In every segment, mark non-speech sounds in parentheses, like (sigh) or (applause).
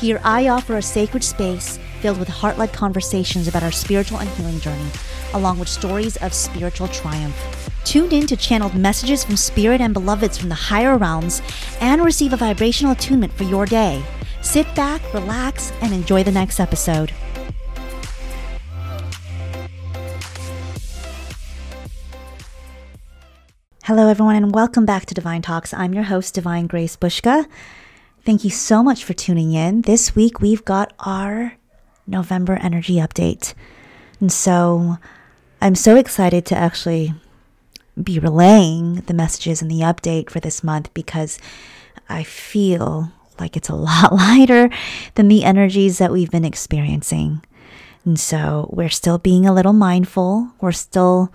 Here, I offer a sacred space filled with heart led conversations about our spiritual and healing journey, along with stories of spiritual triumph. Tune in to channeled messages from spirit and beloveds from the higher realms and receive a vibrational attunement for your day. Sit back, relax, and enjoy the next episode. Hello, everyone, and welcome back to Divine Talks. I'm your host, Divine Grace Bushka. Thank you so much for tuning in. This week, we've got our November energy update. And so I'm so excited to actually be relaying the messages and the update for this month because I feel like it's a (laughs) lot lighter than the energies that we've been experiencing. And so we're still being a little mindful. We're still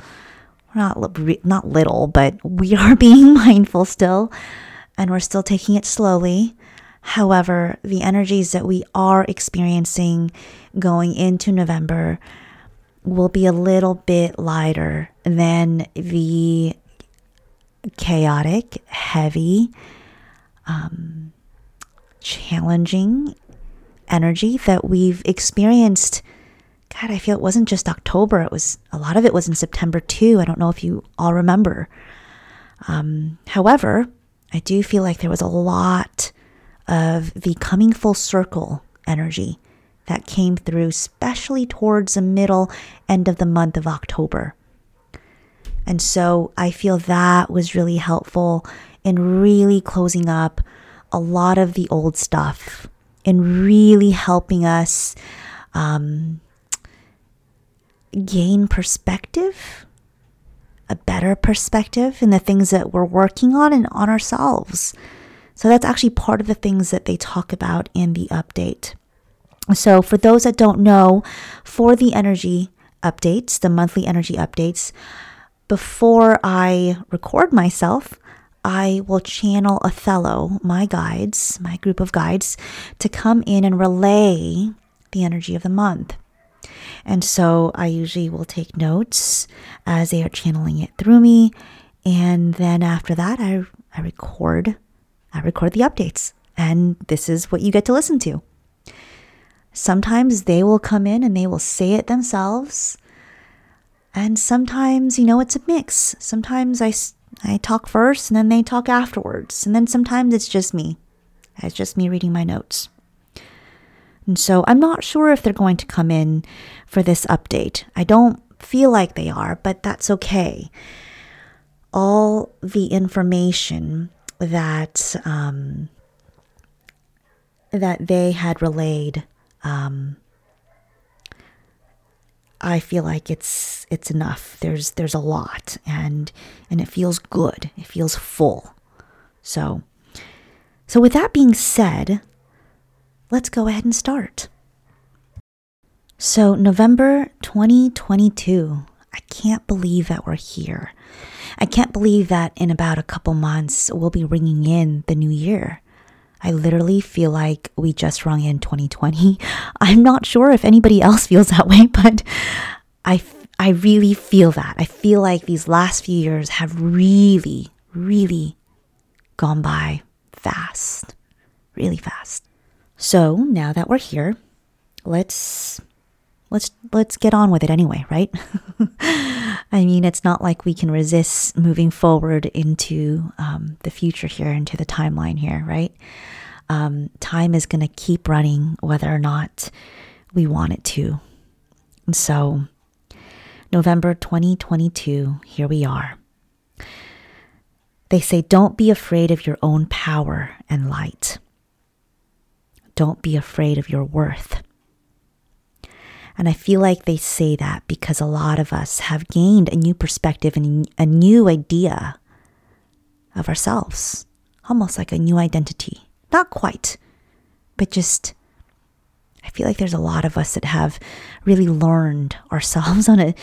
not not little, but we (laughs) are being mindful still, and we're still taking it slowly. However, the energies that we are experiencing going into November will be a little bit lighter than the chaotic, heavy, um, challenging energy that we've experienced God, I feel it wasn't just October. It was a lot of it was in September too. I don't know if you all remember. Um, however, I do feel like there was a lot of the coming full circle energy that came through, especially towards the middle end of the month of October. And so I feel that was really helpful in really closing up a lot of the old stuff and really helping us um, gain perspective, a better perspective in the things that we're working on and on ourselves. So that's actually part of the things that they talk about in the update. So, for those that don't know, for the energy updates, the monthly energy updates, before I record myself, I will channel Othello, my guides, my group of guides, to come in and relay the energy of the month. And so I usually will take notes as they are channeling it through me. And then after that, I, I record, I record the updates. And this is what you get to listen to. Sometimes they will come in and they will say it themselves. And sometimes, you know, it's a mix. Sometimes I, I talk first and then they talk afterwards. And then sometimes it's just me. It's just me reading my notes. And so I'm not sure if they're going to come in for this update. I don't feel like they are, but that's okay. All the information that um, that they had relayed, um, I feel like it's it's enough. There's there's a lot, and and it feels good. It feels full. So, so with that being said, let's go ahead and start. So, November 2022, I can't believe that we're here. I can't believe that in about a couple months we'll be ringing in the new year. I literally feel like we just rung in 2020. (laughs) I'm not sure if anybody else feels that way, (laughs) but I, I really feel that. I feel like these last few years have really, really gone by fast, really fast. So now that we're here, let's let's let's get on with it anyway, right? (laughs) I mean, it's not like we can resist moving forward into um, the future here, into the timeline here, right? Um, time is going to keep running whether or not we want it to. And so, November 2022, here we are. They say, don't be afraid of your own power and light. Don't be afraid of your worth. And I feel like they say that because a lot of us have gained a new perspective and a new idea of ourselves, almost like a new identity. Not quite, but just I feel like there's a lot of us that have really learned (laughs) ourselves on a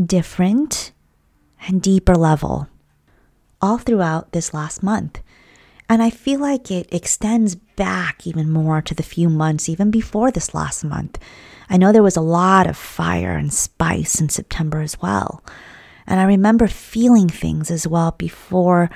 different and deeper level all throughout this last month. And I feel like it extends back even more to the few months even before this last month. I know there was a lot of fire and spice in September as well. And I remember feeling things as well before,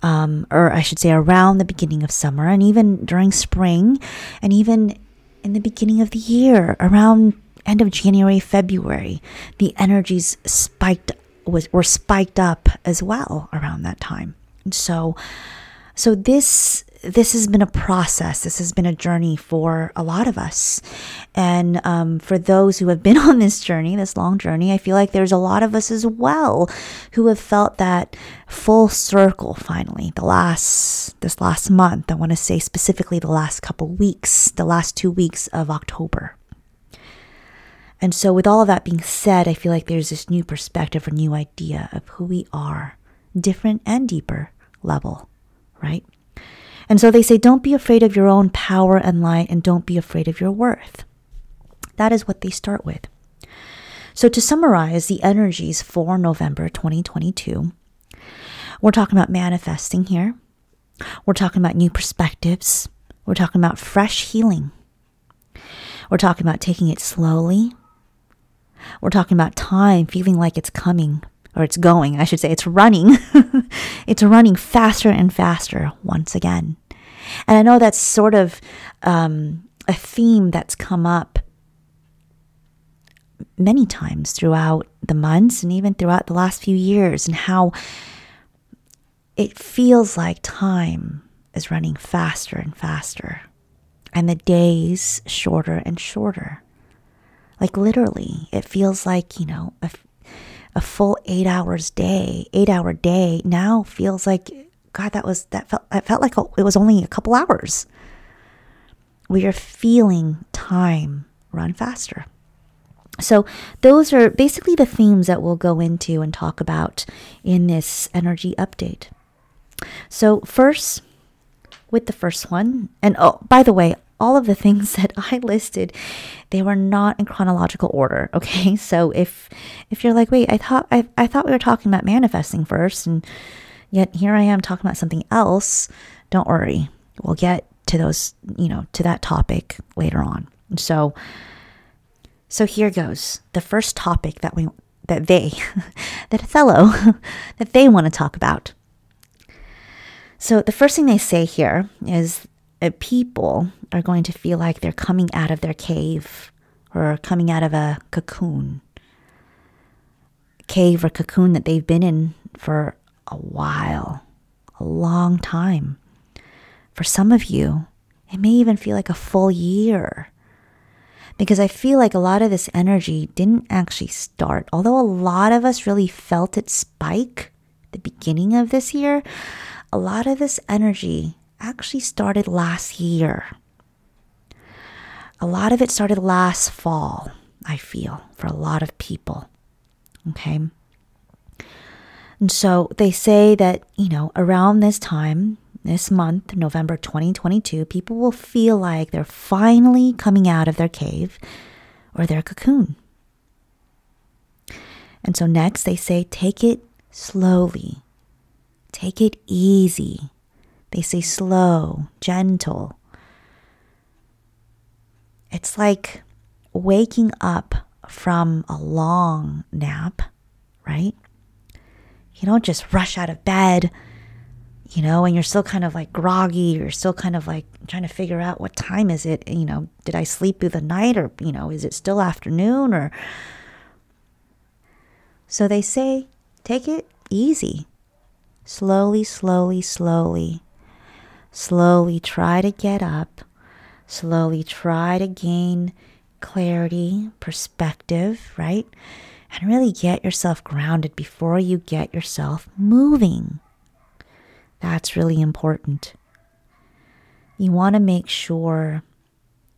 um, or I should say, around the beginning of summer, and even during spring, and even in the beginning of the year, around end of January, February, the energies spiked was were spiked up as well around that time. And so, so this this has been a process. This has been a journey for a lot of us. And um, for those who have been (laughs) on this journey, this long journey, I feel like there's a lot of us as well who have felt that full circle finally, the last, this last month. I want to say specifically the last couple weeks, the last two weeks of October. And so, with all of that being said, I feel like there's this new perspective or new idea of who we are, different and deeper level, right? And so they say, don't be afraid of your own power and light, and don't be afraid of your worth. That is what they start with. So, to summarize the energies for November 2022, we're talking about manifesting here. We're talking about new perspectives. We're talking about fresh healing. We're talking about taking it slowly. We're talking about time feeling like it's coming or it's going, I should say, it's running. (laughs) it's running faster and faster once again. And I know that's sort of um, a theme that's come up many times throughout the months and even throughout the last few years, and how it feels like time is running faster and faster, and the days shorter and shorter. Like literally, it feels like, you know, a, a full eight hours day, eight hour day now feels like, God, that was, that felt, it felt like it was only a couple hours. We are feeling time run faster. So, those are basically the themes that we'll go into and talk about in this energy update. So, first, with the first one, and oh, by the way, all of the things (laughs) that I listed, they were not in chronological order. Okay, (laughs) so if if you're like, wait, I thought I, I thought we were talking about manifesting first, and yet here I am talking about something else. Don't worry, we'll get to those, you know, to that topic later on. So, so here goes the first topic that we that they (laughs) that Othello that they want to talk about. So the first thing they say here is Uh, people are going to feel like they're coming out of their cave or coming out of a cocoon. Cave or cocoon that they've been in for a while, a long time. For some of you, it may even feel like a full year. Because I feel like a lot of this energy didn't actually start, although a lot of us really felt it spike the beginning of this year. A lot of this energy actually started last year. A lot of it started last fall, I feel, for a lot of people. Okay. And so they say that, you know, around this time, this month, November 2022, people will feel like they're finally coming out of their cave or their cocoon. And so next they say, take it slowly, take it easy. They say slow, gentle. It's like waking up from a long nap, right? You don't just rush out of bed, you know, and you're still kind of like groggy, you're still kind of like trying to figure out what time is it, you know, did I sleep through the night or, you know, is it still afternoon or So they say take it easy. Slowly, slowly, slowly. Slowly try to get up. Slowly try to gain clarity, perspective, right? And really get yourself grounded before you get yourself moving. That's really important. You want to make sure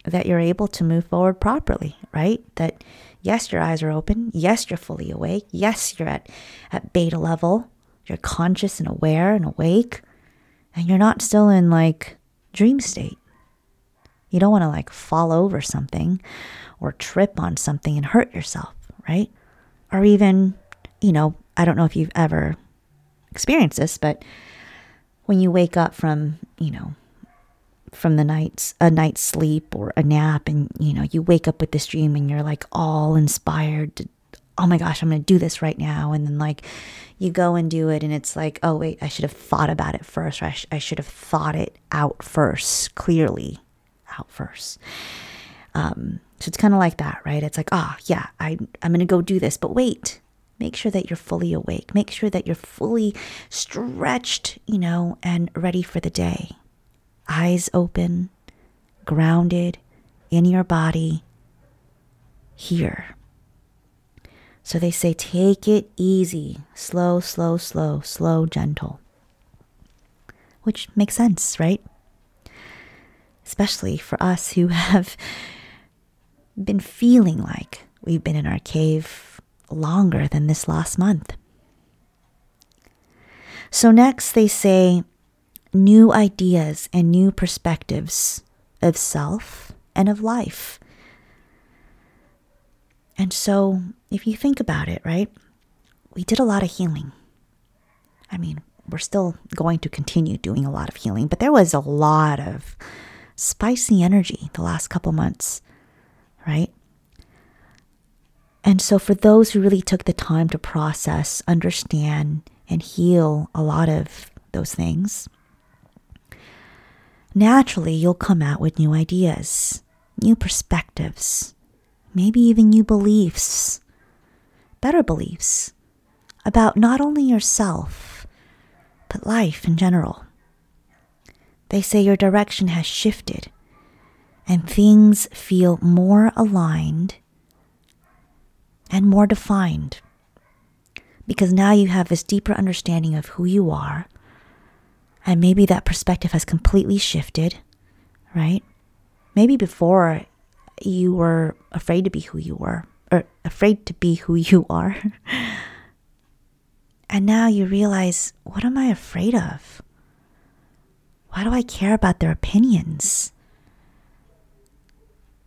that you're able to move forward properly, right? That yes, your eyes are open. Yes, you're fully awake. Yes, you're at, at beta level. You're conscious and aware and awake and you're not still in like dream state. You don't want to like fall over something or trip on something and hurt yourself, right? Or even, you know, I don't know if you've ever experienced this, but when you wake up from, you know, from the night's a night's sleep or a nap and you know you wake up with this dream and you're like all inspired to oh my gosh i'm going to do this right now. And then like you go and do it and it's like oh wait i should have thought about it first or I, sh- I should have thought it out first clearly out first. Um, so it's kind of like that right? It's like ah oh, yeah I, i'm going to go do this but wait make sure that you're fully awake. Make sure that you're fully stretched you know and ready for the day. Eyes open, grounded in your body, here. So they say, take it easy, slow, slow, slow, slow, gentle. Which makes sense, right? Especially for us who (laughs) have been feeling like we've been in our cave longer than this last month. So, next they say, new ideas and new perspectives of self and of life. And so, if you think about it, right, we did a lot of healing. I mean, we're still going to continue doing a lot of healing, but there was a lot of spicy energy the last couple months, right? And so, for those who really took the time to process, understand, and heal a lot of those things, naturally you'll come out with new ideas, new perspectives, maybe even new beliefs, better beliefs about not only yourself, but life in general. They say your direction has shifted and things feel more aligned and more defined because now you have this deeper understanding of who you are and maybe that perspective has completely shifted, right? Maybe before you were afraid to be who you were, or afraid to be who you are. (laughs) and now you realize, what am I afraid of? Why do I care about their opinions?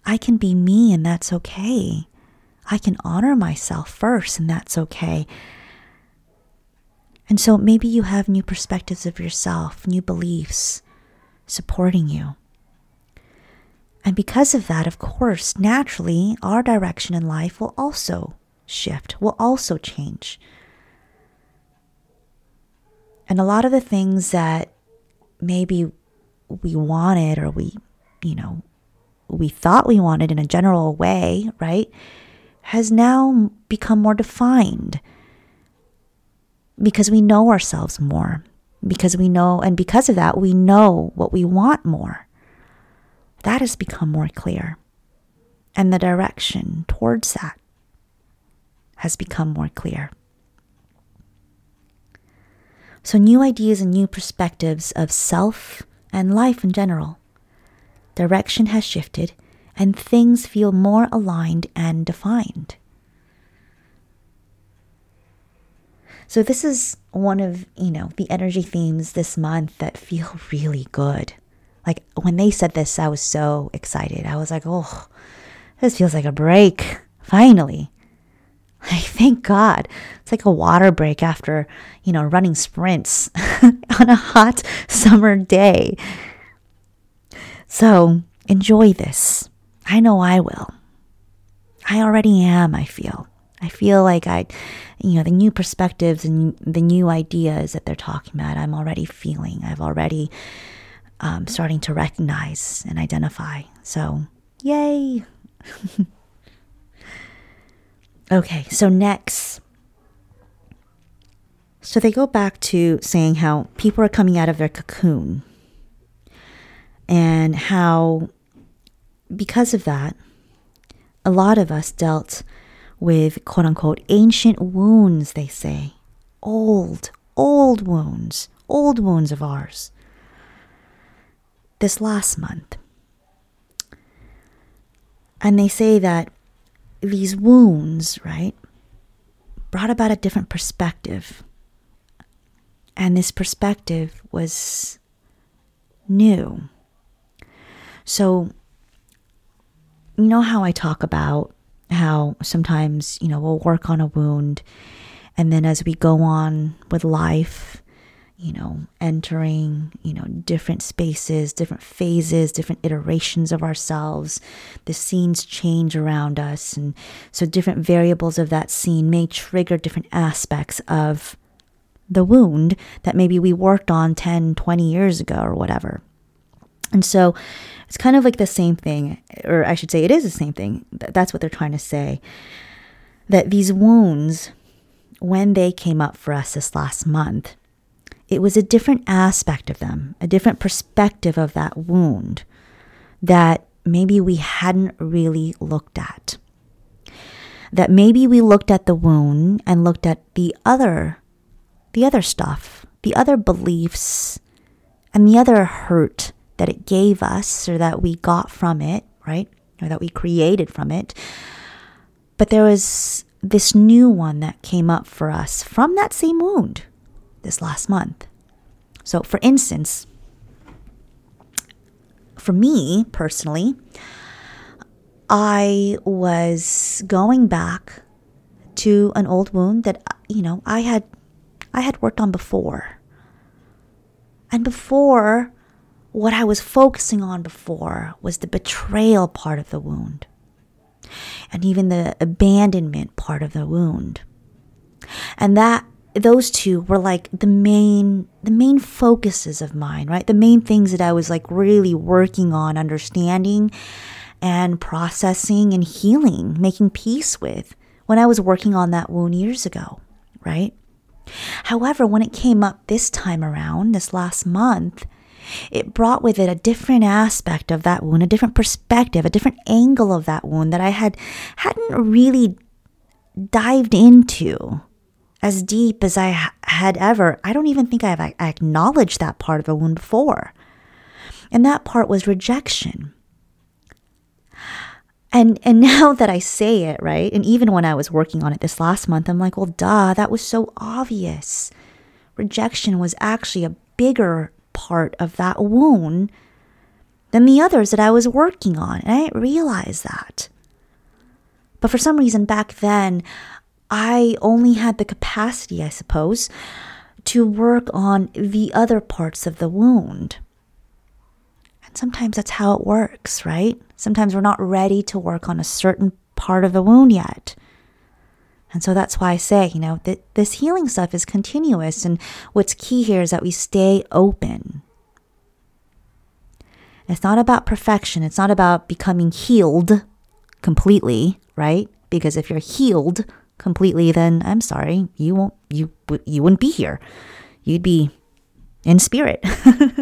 I can be me and that's okay. I can honor myself first and that's okay. And so maybe you have new perspectives of yourself, new beliefs supporting you. And because of that, of course, naturally, our direction in life will also shift, will also change. And a lot of the things that maybe we wanted or we, you know, we thought we wanted in a general way, right, has now become more defined because we know ourselves more, because we know, and because of that, we know what we want more. That has become more clear. And the direction towards that has become more clear. So, new ideas and new perspectives of self and life in general. Direction has shifted, and things feel more aligned and defined. So this is one of, you know, the energy themes this month that feel (laughs) really good. Like when they said this, I was so excited. I was like, "Oh, this feels like a break. Finally." Like, thank God. It's like a water break after, you know, running sprints (laughs) on a hot summer day. So, enjoy this. I know I will. I already am, I feel. I feel like I, you know, the new perspectives and the new ideas that they're talking about, I'm already feeling. I've already um, starting to recognize and identify. So, yay! (laughs) okay, so next. So they go back to saying how people are coming out of their cocoon and how, because of that, a lot of us dealt with quote unquote ancient wounds, they say. Old, old wounds, old wounds of ours. This last month. And they say that these wounds, right, brought about a different perspective. And this perspective was new. So you know how I talk about how sometimes, you know, we'll work on a wound and then as we go on with life, you know, entering, you know, different spaces, different phases, different iterations of ourselves, the scenes change around us. And so different variables of that scene may trigger different aspects of the wound that maybe we worked on 10, 20 years ago or whatever. And so it's kind of like the same thing, or I should say, it is the same thing. That's what they're trying to say. That these wounds, when they came up for us this last month, it was a different aspect of them, a different perspective of that wound that maybe we hadn't really looked at. That maybe we looked at the wound and looked at the other the other stuff, the other beliefs and the other hurt that it gave us or that we got from it, right? Or that we created from it. But there was this new one that came up for us from that same wound this last month. So, for instance, for me personally, I was going back to an old wound that you know I had I had worked on before. And before what I was focusing on before was the betrayal part of the wound and even the abandonment part of the wound. And that those two were like the main the main focuses of mine, right? The main things that I was like really working on understanding and processing and healing, making peace with when I was working on that wound years ago, right? However, when it came up this time around, this last month, it brought with it a different aspect of that wound, a different perspective, a different angle of that wound that I had hadn't really dived into as deep as I had ever. I don't even think I've acknowledged that part of the wound before. And that part was rejection. And and (laughs) now that I say it, right? And even when I was working on it this last month, I'm like, well, duh, that was so obvious. Rejection was actually a bigger part of that wound than the others that I was working on. And I didn't realize that. But for some reason back then, I only had the capacity, I suppose, to work on the other parts of the wound. And sometimes that's how it works, right? Sometimes we're not ready to work on a certain part of the wound yet. And so that's why I say, you know, that this healing stuff is continuous. And what's key here is that we stay open. It's not about perfection. It's not about becoming healed completely, right? Because if you're healed completely, then I'm sorry, you won't, you, you wouldn't be here. You'd be in spirit.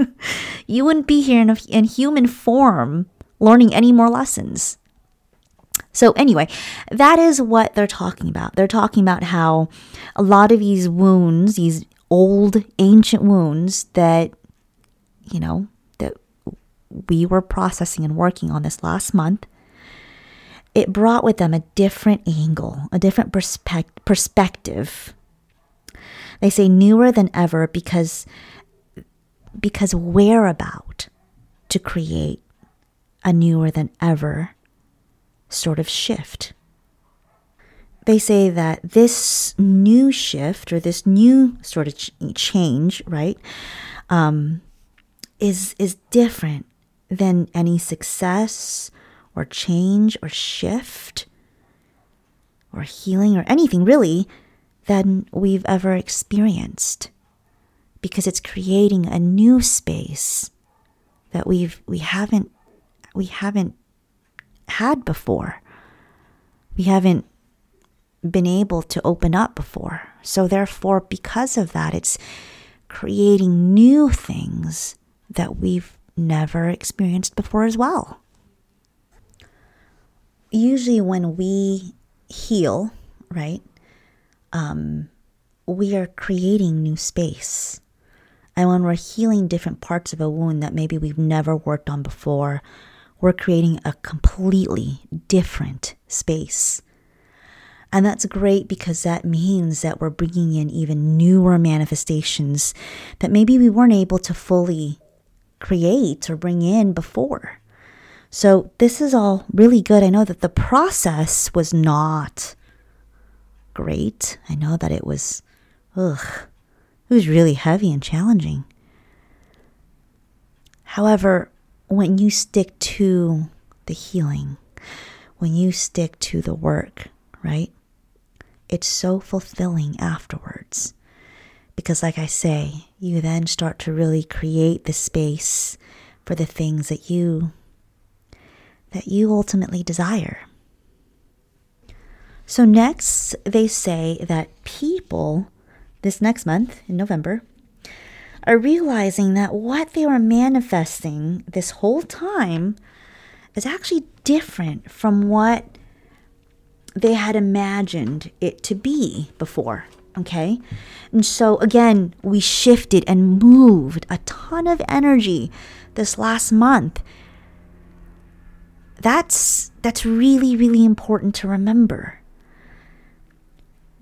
(laughs) you wouldn't be here in, a, in human form learning any more lessons. So, anyway, that is what they're talking about. They're talking about how a lot of these wounds, these old ancient wounds that, you know, that we were processing and working on this last month, it brought with them a different angle, a different perspe- perspective. They say newer than ever because because we're about to create a newer than ever sort of shift. They say that this new shift or this new sort of ch- change, right, um, is is different than any success or change or shift or healing or anything really than we've ever experienced because it's creating a new space that we've we haven't we haven't had before. We haven't been able to open up before. So therefore because of that it's creating new things that we've never experienced before as well. Usually when we heal, right? Um we are creating new space. And when we're healing different parts of a wound that maybe we've never worked on before, we're creating a completely different space. And that's great because that means that we're bringing in even newer manifestations that maybe we weren't able to fully create or bring in before. So this is all really good. I know that the process was not great. I know that it was, ugh, it was really heavy and challenging. However, when you stick to the healing, when you stick to the work, right? It's so fulfilling afterwards. Because, like I say, you then start to really create the space for the things that you that you ultimately desire. So next they say that people this next month in November are realizing that what they were manifesting this whole time is actually different from what they had imagined it to be before. Okay. And so again, we shifted and moved a ton of energy this last month. That's that's really really important to remember.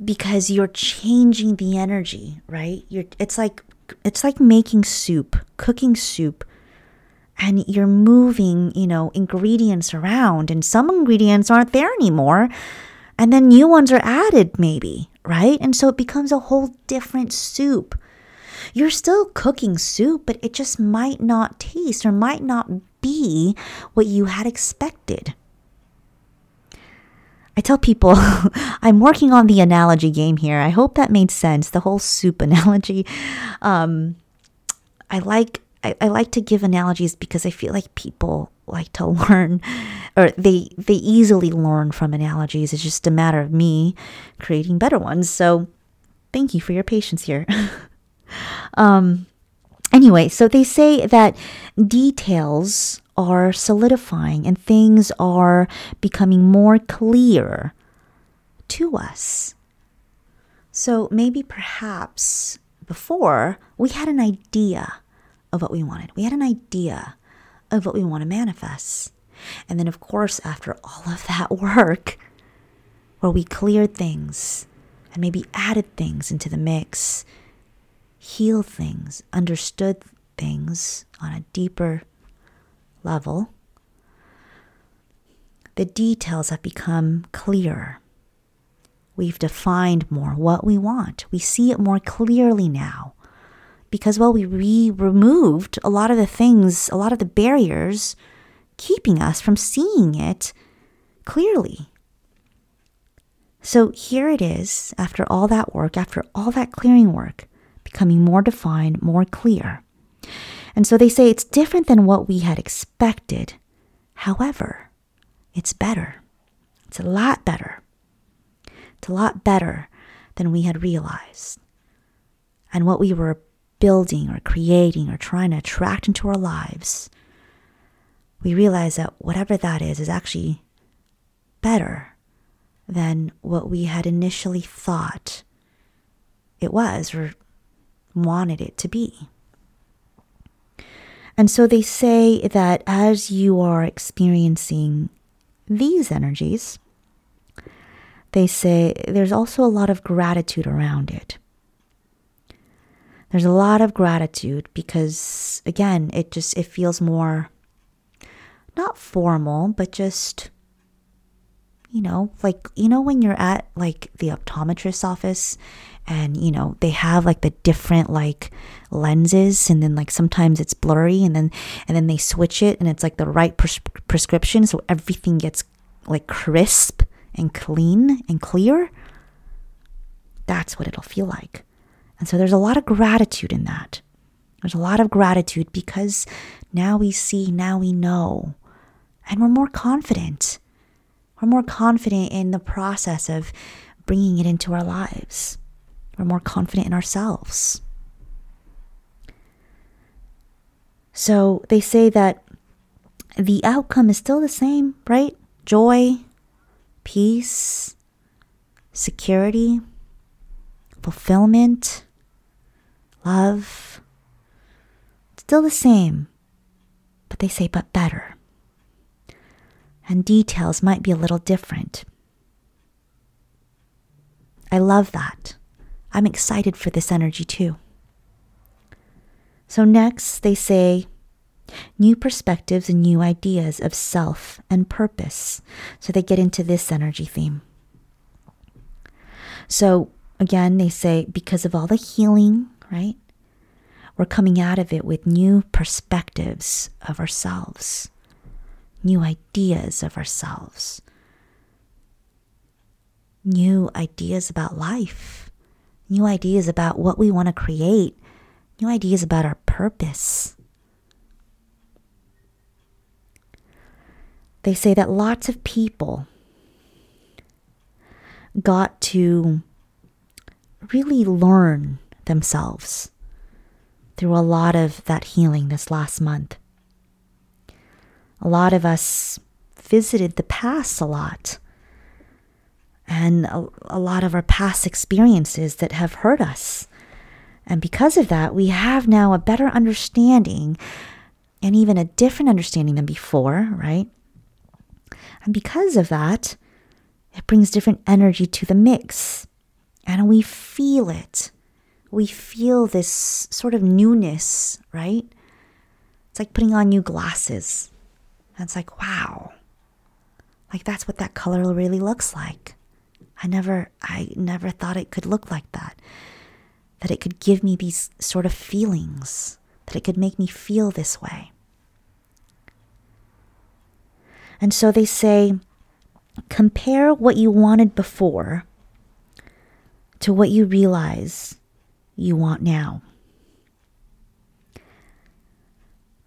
Because you're changing the energy, right? You're it's like it's like making soup, cooking soup and you're moving, you know, ingredients around and some ingredients aren't there anymore and then new ones are added maybe, right? And so it becomes a whole different soup. You're still cooking soup, but it just might not taste or might not be what you had expected. I tell people (laughs) I'm working on the analogy game here. I hope that made sense. The whole soup (laughs) analogy. Um, I like I, I like to give analogies because I feel like people like to (laughs) learn or they they easily learn from analogies. It's just a matter of me creating better ones. So thank you for your patience here. um anyway, so they say that details are solidifying and things are becoming more clear to us. So maybe perhaps before we had an idea of what we wanted. We had an idea of what we want to manifest. And then, of course, after all of that (laughs) work, where we cleared things and maybe added things into the mix, healed things, understood things on a deeper level, the details have become clearer. We've defined more what we want. We see it more clearly now because, well, we re- removed a lot of the things, a lot of the barriers keeping us from seeing it clearly. So here it is, after all that work, after all that clearing work, becoming more defined, more clear. And so they say it's different than what we had expected. However, it's better. It's a lot better. It's a lot better than we had realized. And what we were building or creating or trying to attract into our lives, we realize that whatever that is is actually better than what we had initially thought it was or wanted it to be. And so they say that as you are experiencing these energies, they say there's also a lot of gratitude around it. There's a lot of gratitude because again, it just it feels more not formal, but just you know, like you know when you're at like the optometrist's office and you know they have like the different like lenses and then like sometimes it's blurry and then and then they switch it and it's like the right pres- prescription so everything gets like crisp and clean and clear that's what it'll feel like and so there's a lot of gratitude in that. There's a lot of gratitude because now we see, now we know, and we're more confident. We're more confident in the process of bringing it into our lives. We're more confident in ourselves. So they say that the outcome is still the same, right? Joy, peace, security, fulfillment, love. Still the same, but they say, but better. And details might be a little different. I love that. I'm excited for this energy too. So, next, they say new perspectives and new ideas of self and purpose. So they get into this energy theme. So again, they say because of all the healing, right? We're coming out of it with new perspectives of ourselves, new ideas of ourselves, new ideas about life, new ideas about what we want to create, new ideas about our purpose. They say that lots of people got to really learn themselves through a lot of that healing this last month. A lot of us visited the past a lot and a, a, lot of our past experiences that have hurt us. And because of that, we have now a better understanding and even a different understanding than before, right? And because of that, it brings different energy to the mix. And we feel it. We feel this sort of newness, right? It's like putting on new glasses. And it's like, wow. Like that's what that color really looks like. I never I never thought it could look like that. That it could give me these sort of feelings, that it could make me feel this way. And so they say compare what you wanted before to what you realize you want now.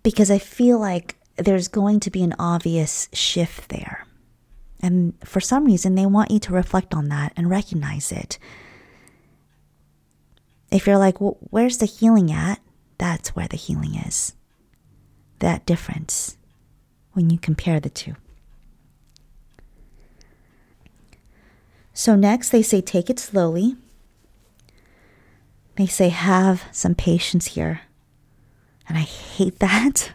Because I feel like there's going to be an obvious shift there. And for some reason, they want you to reflect on that and recognize it. If you're like, well, where's the healing at? That's where the healing is. That difference when you compare the two. So, next, they say take it slowly. They say have some patience here. And I hate that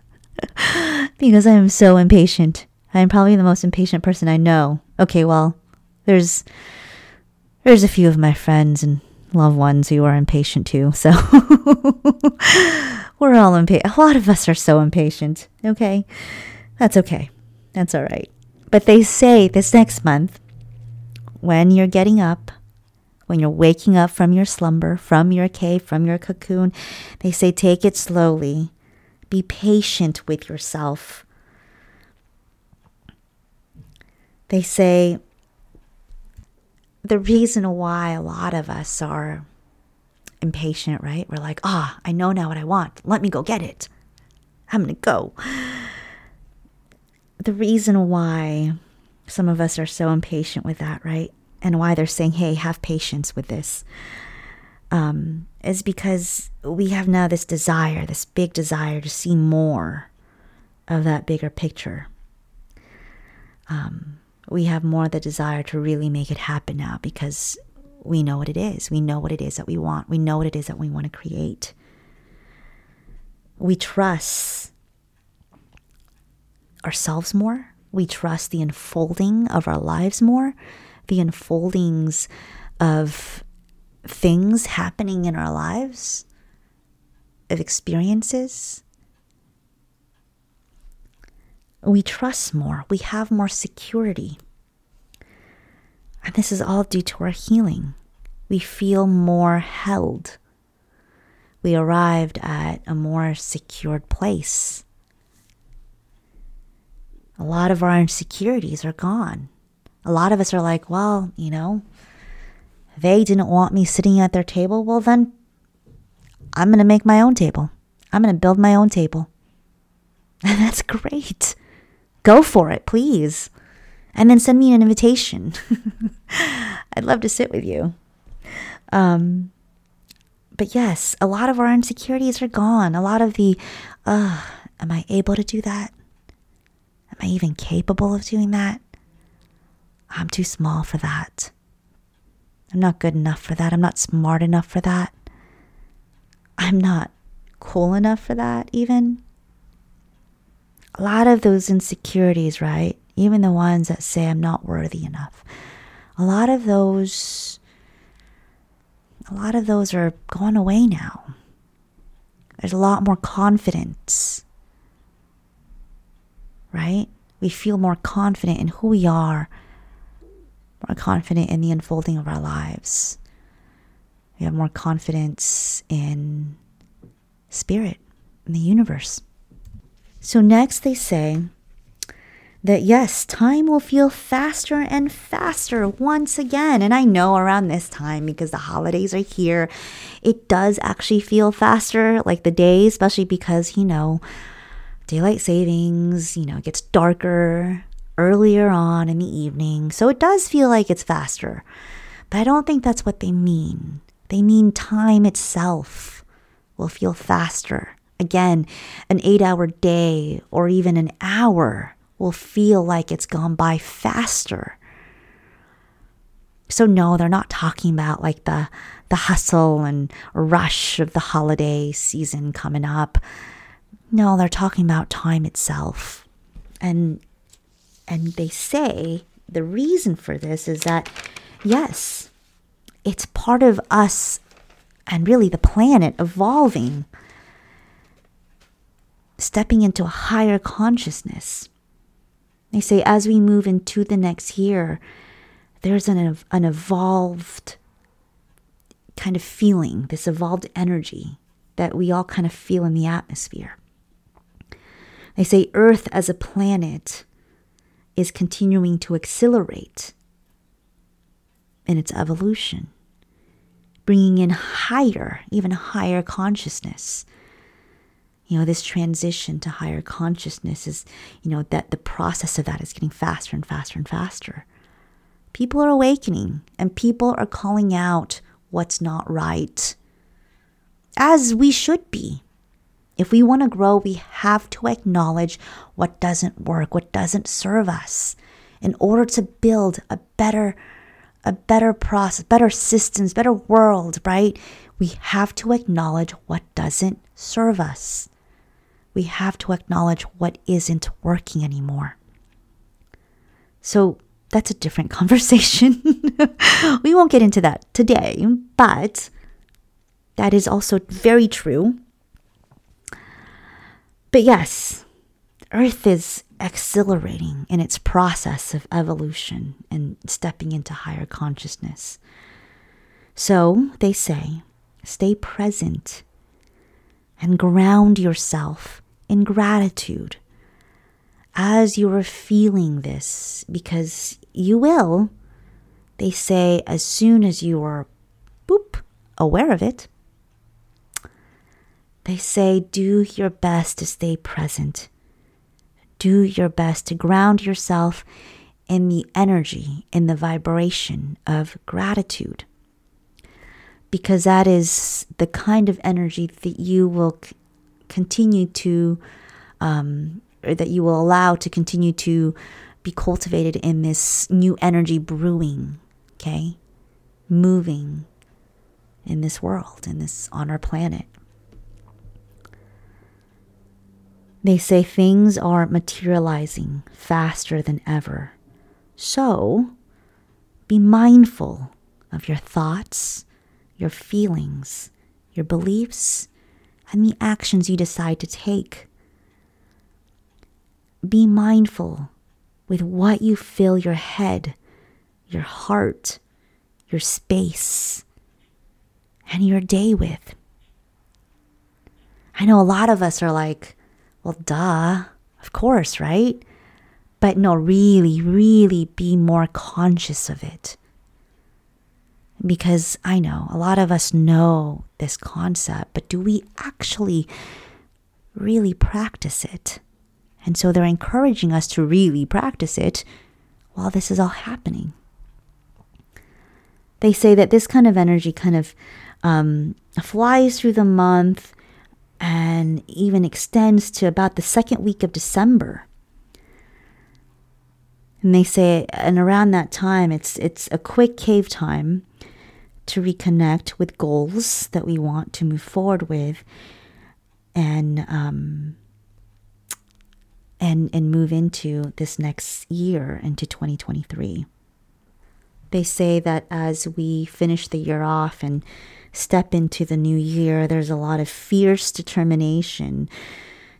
(laughs) because I am so impatient. I'm probably the most impatient person I know. Okay, well, there's there's a few of my friends and loved ones who are impatient too. So (laughs) we're all impatient. A lot of us are so impatient. Okay. That's okay. That's all right. But they say this next month when you're getting up, when you're waking up from your slumber, from your cave, from your cocoon, they say take it slowly. Be patient with yourself. They say the reason why a lot of us are impatient, right? We're like, ah, oh, I know now what I want. Let me go get it. I'm going to go. The reason why some of us are so impatient with that, right? And why they're saying, hey, have patience with this. Um, is because we have now this desire, this big desire to see more of that bigger picture. Um, we have more the desire to really make it happen now because we know what it is. We know what it is that we want. We know what it is that we want to create. We trust ourselves more we trust the unfolding of our lives more, the unfoldings of things happening in our lives, of experiences. We trust more, we have more security. And this is all due to our healing. We feel more held. We arrived at a more secured place a lot of our insecurities are gone. A lot of us are like, well, you know, they didn't want me sitting at their table. Well, then I'm going to make my own table. I'm going to build my own table. (laughs) And that's great. Go for it, please. And then send me an invitation. (laughs) I'd love to sit with you. Um, but yes, a lot of our insecurities are gone. A lot of the, uh, am I able to do that? Am I even capable of doing that? I'm too small for that. I'm not good enough for that. I'm not smart enough for that. I'm not cool enough for that, even. A lot of those insecurities, right? Even the ones that say I'm not worthy enough. A lot of those a lot of those are gone away now. There's a lot more confidence right? We feel more confident in who we are, more confident in the unfolding of our lives. We have more confidence in spirit, in the universe. So, next they say that yes, time will feel faster and faster once again. And I know around this time, because the holidays are here, it does actually feel faster, like the day, especially because, you know, daylight savings, you know, it gets darker earlier on in the evening. So it does feel like it's faster. But I don't think that's what they mean. They mean time itself will feel faster. Again, an eight hour day or even an hour will feel like it's gone by faster. So no, they're not talking about like the the hustle and rush of the holiday season coming up. No, they're talking about time itself. And and they say the reason for this is that yes, it's part of us and really the planet evolving, stepping into a higher consciousness. They say as we move into the next year, there's an, an evolved kind of feeling, this evolved energy that we all kind of feel in the atmosphere. They say Earth as a planet is continuing to accelerate in its evolution, bringing in higher, even higher consciousness. You know, this transition to higher consciousness is, you know, that the process of that is getting faster and faster and faster. People are awakening and people are calling out what's not right, as we should be. If we want to grow, we have to acknowledge what doesn't work, what doesn't serve us in order to build a better a better process, better systems, better world, right? We have to acknowledge what doesn't serve us. We have to acknowledge what isn't working anymore. So that's a different (laughs) conversation. we won't get into that today, but that is also very true but yes, Earth is accelerating in its process of evolution and stepping into higher consciousness. So they say, stay present and ground yourself in gratitude as you are feeling this, because you will. They say, as soon as you are boop, aware of it, they say, do your best to stay present. Do your best to ground yourself in the energy, in the vibration of gratitude. Because that is the kind of energy that you will continue to, um, or that you will allow to continue to be cultivated in this new energy brewing, okay? Moving in this world, in this, on our planet. They say things are materializing faster than ever. So, be mindful of your thoughts, your feelings, your beliefs, and the actions you decide to take. Be mindful with what you fill your head, your heart, your space, and your day with. I know a lot of us are like, well, duh, of course, right? But no, really, really be more conscious of it. Because I know a lot of us know this concept, but do we actually really practice it? And so they're encouraging us to really practice it while this is all happening. They say that this kind of energy kind of um, flies through the month and even extends to about the second week of December. And they say, and around that time, it's it's a quick cave time to reconnect with goals that we want to move forward with, and um, and and move into this next year into 2023. They say that as we finish the year off and step into the new year, there's a lot of fierce determination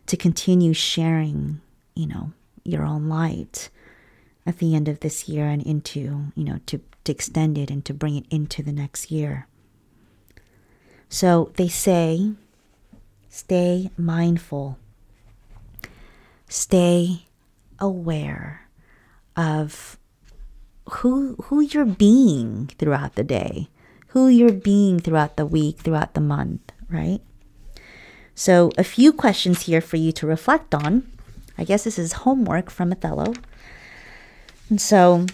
to continue sharing, you know, your own light at the end of this year and into, you know, to, to extend it and to bring it into the next year. So they say, stay mindful, stay aware of who who you're being throughout the day, who you're being throughout the week, throughout the month, right? So, a few questions here for you to reflect on. I guess this is homework from Othello. And so,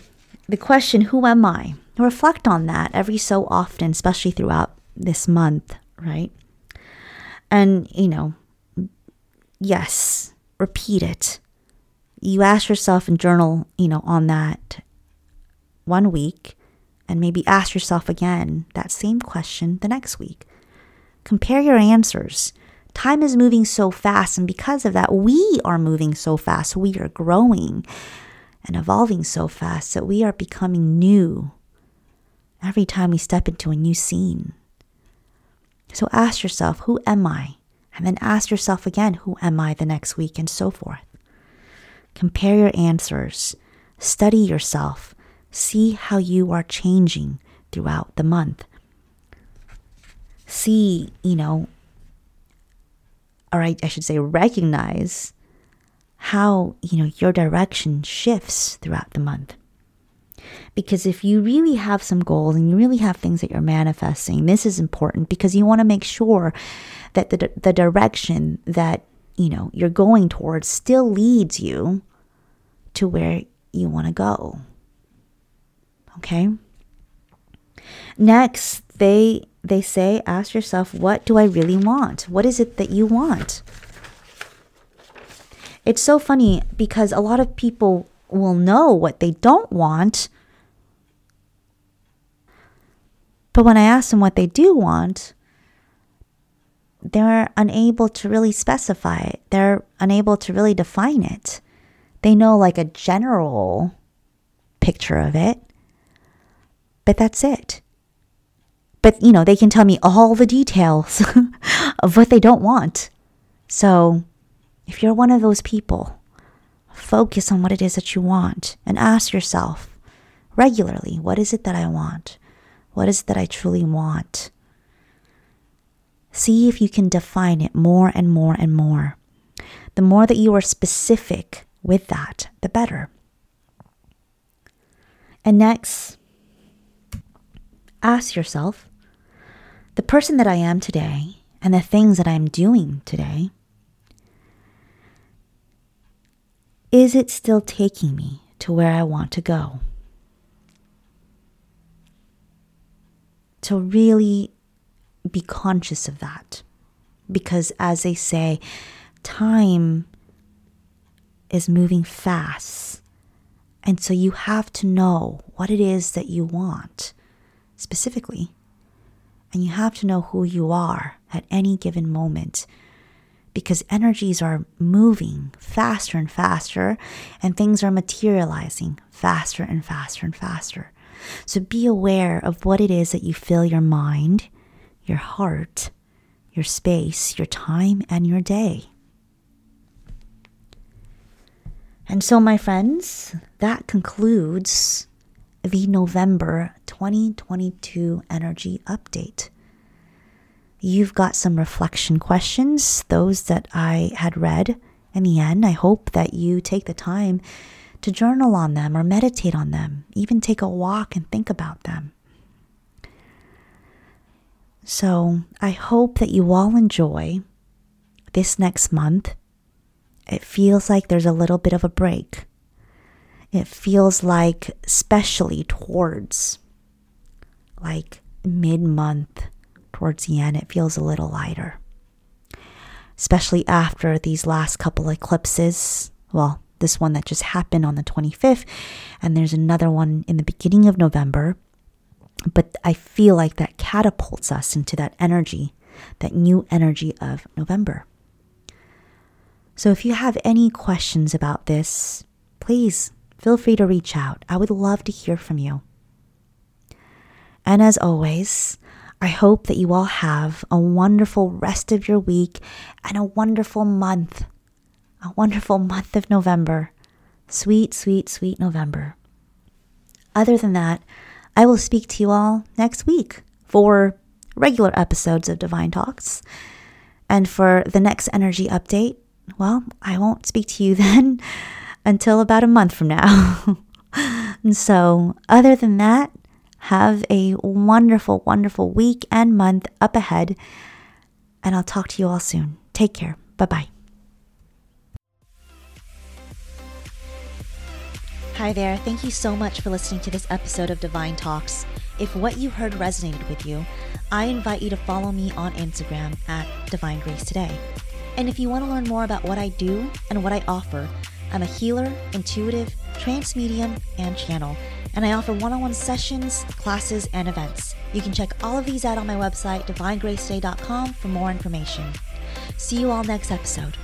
the question, Who am I? Reflect on that every so often, especially throughout this month, right? And, you know, yes, repeat it. You ask yourself and journal, you know, on that one week, and maybe ask yourself again that same question the next week. Compare your answers. Time is moving so fast, and because of that, we are moving so fast. We are growing and evolving so fast that we are becoming new every time we step into a new scene. So ask yourself, who am I? And then ask yourself again, who am I the next week, and so forth. Compare your answers, study yourself, see how you are changing throughout the month. See, you know, or I, I should say, recognize how, you know, your direction shifts throughout the month. Because if you really have some goals and you really have things that you're manifesting, this is important because you want to make sure that the, the direction that, you know, you're going towards still leads you to where you want to go. Okay? Next, they they say ask yourself what do I really want? What is it that you want? It's so funny because a lot of people will know what they don't want. But when I ask them what they do want, they're unable to really specify it. They're unable to really define it. They know like a general picture of it, but that's it. But, you know, they can tell me all the details (laughs) of what they don't want. So, if you're one of those people, focus on what it is that you want and ask yourself regularly what is it that I want? What is it that I truly want? See if you can define it more and more and more. The more that you are specific with that, the better. And next, ask yourself the person that I am today and the things that I'm doing today Is it still taking me to where I want to go? To really be conscious of that. Because as they say, time is moving fast. And so you have to know what it is that you want specifically. And you have to know who you are at any given moment because energies are moving faster and faster, and things are materializing faster and faster and faster. So be aware of what it is that you fill your mind, your heart, your space, your time, and your day. And so, my friends, that concludes the November 2022 energy update. You've got some reflection questions, those that I had read in the end. I hope that you take the time to journal on them or meditate on them, even take a walk and think about them. So I hope that you all enjoy this next month. It feels like there's a little bit of a break. It feels like, especially towards like mid month, towards the end, it feels a little lighter. Especially after these last couple eclipses. Well, this one that just happened on the 25th, and there's another one in the beginning of November. But I feel like that catapults us into that energy, that new energy of November. So if you have any questions about this, please feel free to reach out. I would love to hear from you. And as always, I hope that you all have a wonderful rest of your week and a wonderful month, a wonderful month of November. Sweet, sweet, sweet November. Other than that, I will speak to you all next week for regular episodes of Divine Talks. And for the next energy update, well, I won't speak to you (laughs) then until about a month from now. and (laughs) so, other than that, have a wonderful, wonderful week and month up ahead. And I'll talk to you all soon. Take care. Bye bye. Hi there. Thank you so much for listening to this episode of Divine Talks. If what you heard resonated with you, I invite you to follow me on Instagram at Divine Grace Today. And if you want to learn more about what I do and what I offer, I'm a healer, intuitive, trance medium, and channel, and I offer one on one sessions, classes, and events. You can check all of these out on my website, divinegraceday.com, for more information. See you all next episode.